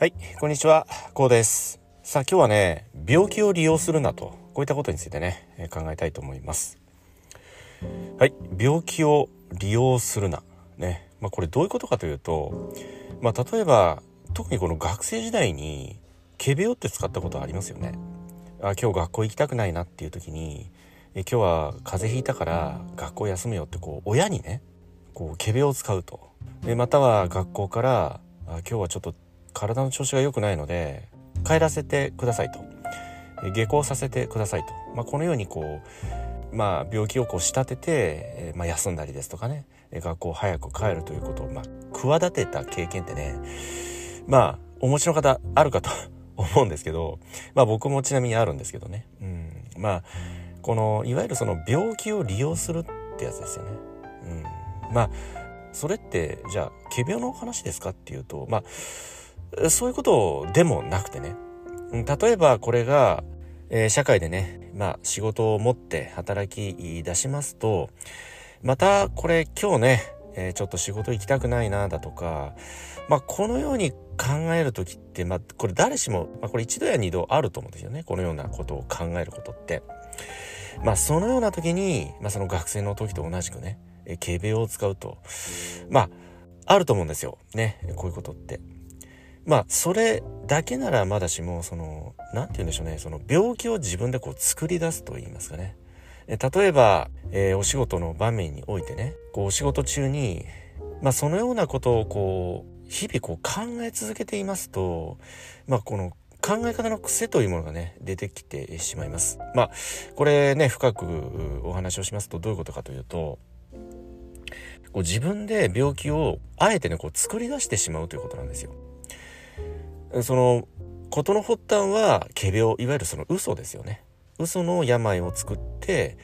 はい、こんにちは、こうです。さあ今日はね、病気を利用するなと、こういったことについてね、考えたいと思います。はい、病気を利用するな。ね、まあこれどういうことかというと、まあ例えば、特にこの学生時代に、仮病って使ったことありますよね。あ、今日学校行きたくないなっていう時に、え今日は風邪ひいたから学校休むよってこう親にねこう仮病を使うとでまたは学校からあ今日はちょっと体の調子が良くないので帰らせてくださいと。下校させてくださいと、まあ、このようにこう、まあ、病気をこう仕立てて、まあ、休んだりですとかね。学校早く帰るということを、まあ、企てた経験ってねまあお持ちの方あるかと 思うんですけど、まあ、僕もちなみにあるんですけどね、うん、まあこのいわゆるその病気を利用するってやつですよね。うん、まあそれってじゃあ仮病の話ですかっていうとまあそういうことでもなくてね例えばこれが、えー社会でねまあ仕事を持って働き出しますとまたこれ今日ね、えーちょっと仕事行きたくないなだとかまあこのように考える時ってまあこれ誰しも、まあ、これ一度や二度あると思うんですよねこのようなことを考えることって。まあそのような時に、まあその学生の時と同じくね、え軽病を使うと、まあ、あると思うんですよ。ね、こういうことって。まあそれだけならまだしも、その、なんて言うんでしょうね、その病気を自分でこう作り出すと言いますかね。え例えば、えーお仕事の場面においてね、こうお仕事中に、まあそのようなことをこう、日々こう考え続けていますと、まあこの考え方の癖というものがね、出てきてしまいます。まあ、これね、深くお話をしますとどういうことかというと、こう自分で病気をあえてね、こう作り出してしまうということなんですよ。その、ことの発端は、仮病、いわゆるその嘘ですよね。嘘の病を作って、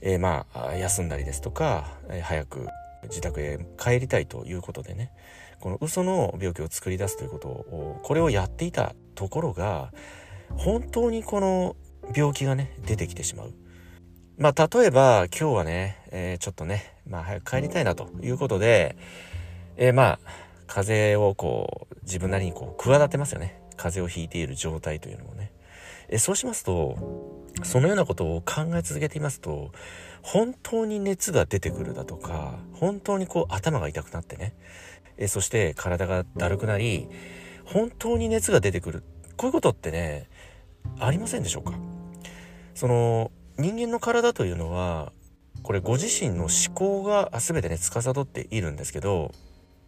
えーまあ、休んだりですとか、早く自宅へ帰りたいということでね、この嘘の病気を作り出すということを、これをやっていたところが、本当にこの病気がね、出てきてしまう。まあ、例えば、今日はね、えーちょっとね、まあ、早く帰りたいなということで、えーまあ、風をこう、自分なりにこう、企てますよね。風邪をひいている状態というのをね。えそうしますと、そのようなことを考え続けていますと、本当に熱が出てくるだとか、本当にこう頭が痛くなってね、えそして体がだるくなり、本当に熱が出てくる。こういうことってね、ありませんでしょうか？その、人間の体というのは、これご自身の思考が全てね、司っているんですけど、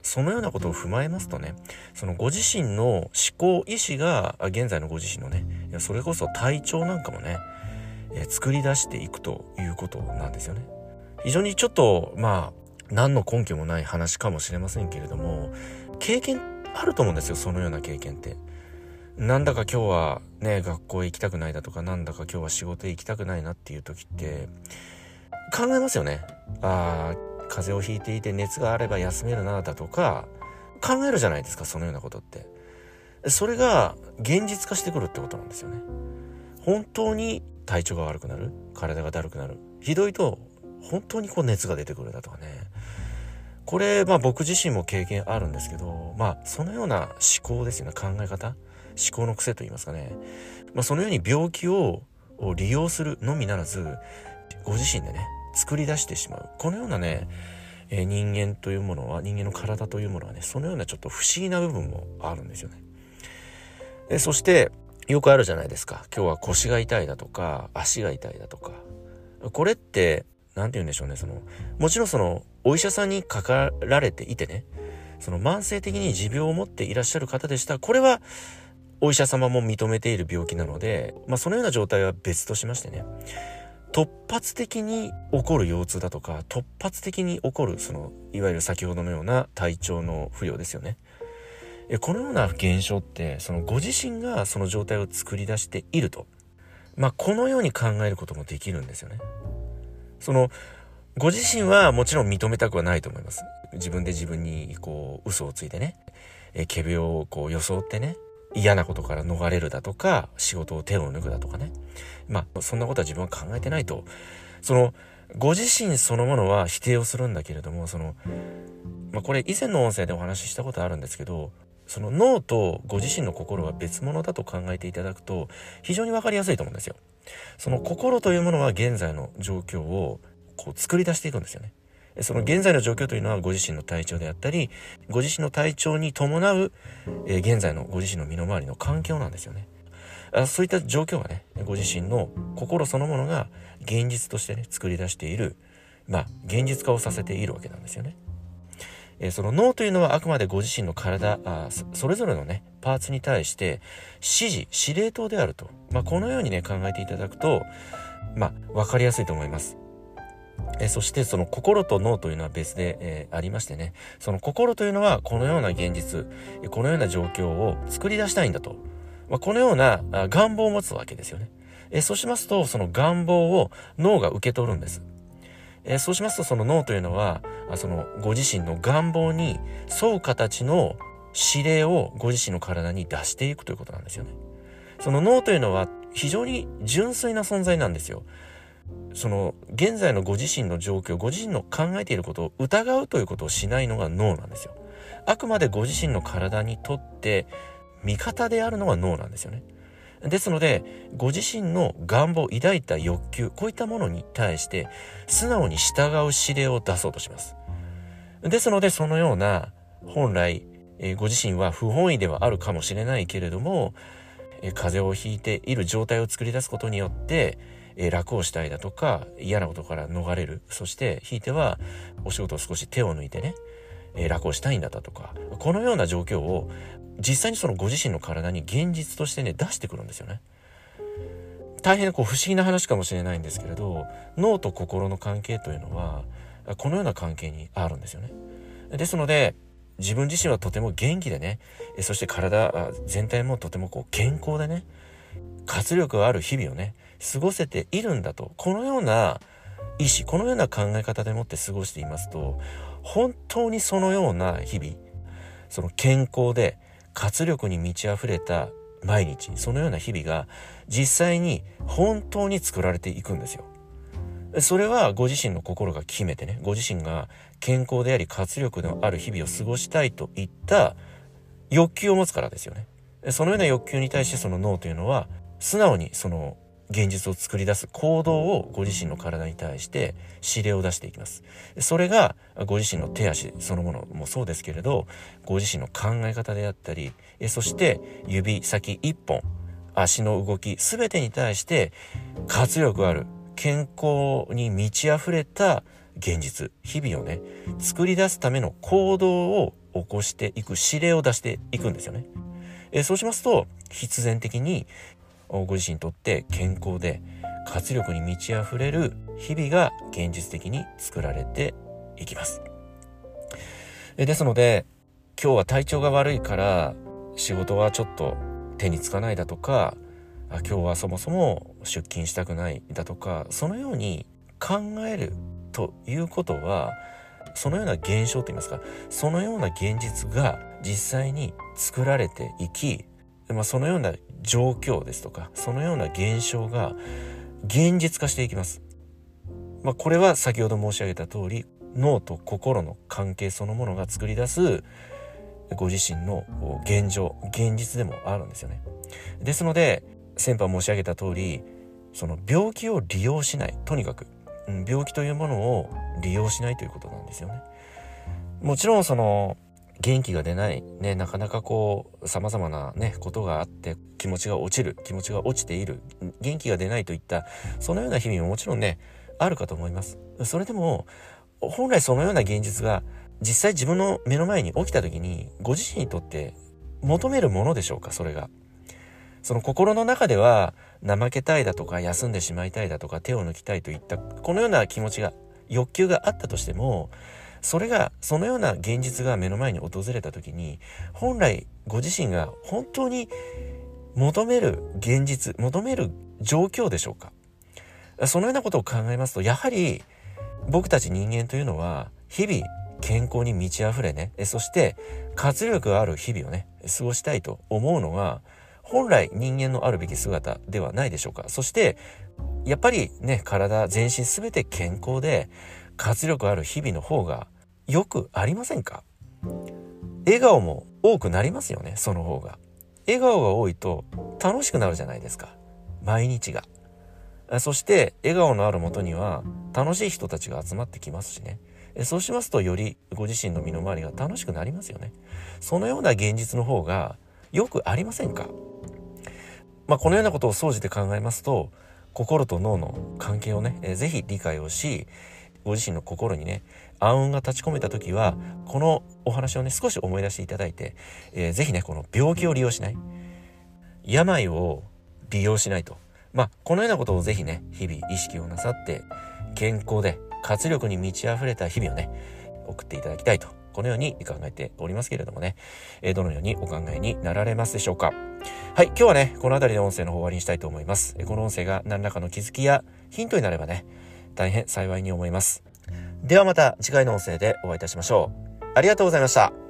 そのようなことを踏まえますとね、そのご自身の思考、意志が、現在のご自身のね、それこそ体調なんかもね、え作り出していくということなんですよね。非常にちょっと、まあ、何の根拠もない話かもしれませんけれども、経験あると思うんですよ、そのような経験って。なんだか今日はね、学校へ行きたくないだとか、なんだか今日は仕事へ行きたくないなっていう時って、考えますよね。ああ、風邪をひいていて熱があれば休めるなだとか、考えるじゃないですか、そのようなことって。それが現実化してくるってことなんですよね。本当に体調が悪くなる体がだるくなる。ひどいと本当にこう熱が出てくるだとかね。これまあ僕自身も経験あるんですけどまあそのような思考ですよね。考え方。思考の癖と言いますかね、まあ、そのように病気を利用するのみならずご自身でね作り出してしまうこのようなねえー人間というものは人間の体というものはねそのようなちょっと不思議な部分もあるんですよねでそしてよくあるじゃないですか。今日は腰が痛いだとか、足が痛いだとか。これって、なんて言うんでしょうね。その、もちろんその、お医者さんにかかられていてね、その慢性的に持病を持っていらっしゃる方でした、これは、お医者様も認めている病気なので、まあそのような状態は別としましてね、突発的に起こる腰痛だとか、突発的に起こる、その、いわゆる先ほどのような体調の不良ですよね。えこのような現象ってそのご自身がその状態を作り出していると。まあこのように考えることもできるんですよね。そのご自身はもちろん認めたくはないと思います。自分で自分にこう嘘をついてね。え仮病をこう装ってね。嫌なことから逃れるだとか仕事を手を抜くだとかねまあそんなことは自分は考えてないとそのご自身そのものは否定をするんだけれどもそのまあこれ以前の音声でお話ししたことあるんですけどその脳とご自身の心は別物だと考えていただくと非常に分かりやすいと思うんですよ。その心というものは現在の状況をこう作り出していくんですよね。その現在の状況というのはご自身の体調であったり、ご自身の体調に伴う、え、現在のご自身の身の回りの環境なんですよね。あそういった状況がね、ご自身の心そのものが現実としてね、作り出している、まあ、現実化をさせているわけなんですよね。え、その脳というのはあくまでご自身の体あそれぞれのねパーツに対して指示司令塔であると、まあ、このようにね考えていただくとまあ分かりやすいと思います。えそしてその心と脳というのは別で、えー、ありましてねその心というのはこのような現実このような状況を作り出したいんだと、まあ、このような願望を持つわけですよね。えそうしますとその願望を脳が受け取るんです。えそうしますとその脳というのはそのご自身の願望に沿う形の指令をご自身の体に出していくということなんですよね。その脳というのは非常に純粋な存在なんですよ。その現在のご自身の状況ご自身の考えていることを疑うということをしないのが脳なんですよ。あくまでご自身の体にとって味方であるのが脳なんですよね。ですので、ご自身の願望、抱いた欲求、こういったものに対して、素直に従う指令を出そうとします。ですので、そのような、本来、ご自身は不本意ではあるかもしれないけれども、風邪をひいている状態を作り出すことによって、えー、楽をしたいだとか、嫌なことから逃れる。そして、ひいては、お仕事を少し手を抜いてね、え楽をしたいんだとか、このような状況を実際にそのご自身の体に現実としてね出してくるんですよね。大変こう不思議な話かもしれないんですけれど脳と心の関係というのはこのような関係にあるんですよね。ですので自分自身はとても元気でねそして体全体もとてもこう健康でね活力ある日々をね過ごせているんだとこのような意志このような考え方でもって過ごしていますと本当にそのような日々その健康で活力に満ち溢れた毎日、そのような日々が実際に本当に作られていくんですよ。それはご自身の心が決めてね、ご自身が健康であり活力のある日々を過ごしたいといった欲求を持つからですよね。そのような欲求に対してその脳というのは素直にその現実を作り出す行動をご自身の体に対して指令を出していきます。それがご自身の手足そのものもそうですけれど、ご自身の考え方であったり、そして指先一本、足の動き全てに対して活力ある、健康に満ち溢れた現実、日々をね、作り出すための行動を起こしていく指令を出していくんですよね。そうしますと必然的にご自身にとって健康で活力に満ち溢れる日々が現実的に作られていきます。ですので、今日は体調が悪いから仕事はちょっと手につかないだとか、今日はそもそも出勤したくないだとか、そのように考えるということは、そのような現象といいますか、そのような現実が実際に作られていき、まあ、そのような状況ですとか、そのような現象が現実化していきます。まあ、これは先ほど申し上げた通り、脳と心の関係そのものが作り出すご自身の現状、現実でもあるんですよね。ですので、先般申し上げた通り、その病気を利用しない。とにかく、病気というものを利用しないということなんですよね。もちろんその元気が出ない、ね、なかなかこう、様々なね、ことがあって、気持ちが落ちる、気持ちが落ちている、元気が出ないといった、そのような日々ももちろんね、あるかと思います。それでも、本来そのような現実が、実際自分の目の前に起きた時に、ご自身にとって求めるものでしょうか、それが。その心の中では、怠けたいだとか、休んでしまいたいだとか、手を抜きたいといった、このような気持ちが、欲求があったとしても、それが、そのような現実が目の前に訪れた時に、本来ご自身が本当に求める現実、求める状況でしょうか？そのようなことを考えますと、やはり僕たち人間というのは、日々健康に満ち溢れね、そして活力ある日々をね、過ごしたいと思うのが、本来人間のあるべき姿ではないでしょうか？そして、やっぱりね、体全身すべて健康で、活力ある日々の方がよくありませんか？笑顔も多くなりますよね、その方が。笑顔が多いと楽しくなるじゃないですか。毎日が。そして笑顔のあるもとには楽しい人たちが集まってきますしね。そうしますとよりご自身の身の回りが楽しくなりますよね。そのような現実の方がよくありませんか？まあ、このようなことを総じて考えますと心と脳の関係をね、えー、ぜひ理解をしご自身の心にね暗雲が立ち込めた時はこのお話をね少し思い出していただいて、えー、ぜひねこの病気を利用しない病を利用しないとまあこのようなことをぜひね日々意識をなさって健康で活力に満ち溢れた日々をね送っていただきたいとこのように考えておりますけれどもね、えー、どのようにお考えになられますでしょうか。はい、今日はね、この辺りで音声の方終わりにしたいと思います。この音声が何らかの気づきやヒントになればね、大変幸いに思います。ではまた次回の音声でお会いいたしましょう。ありがとうございました。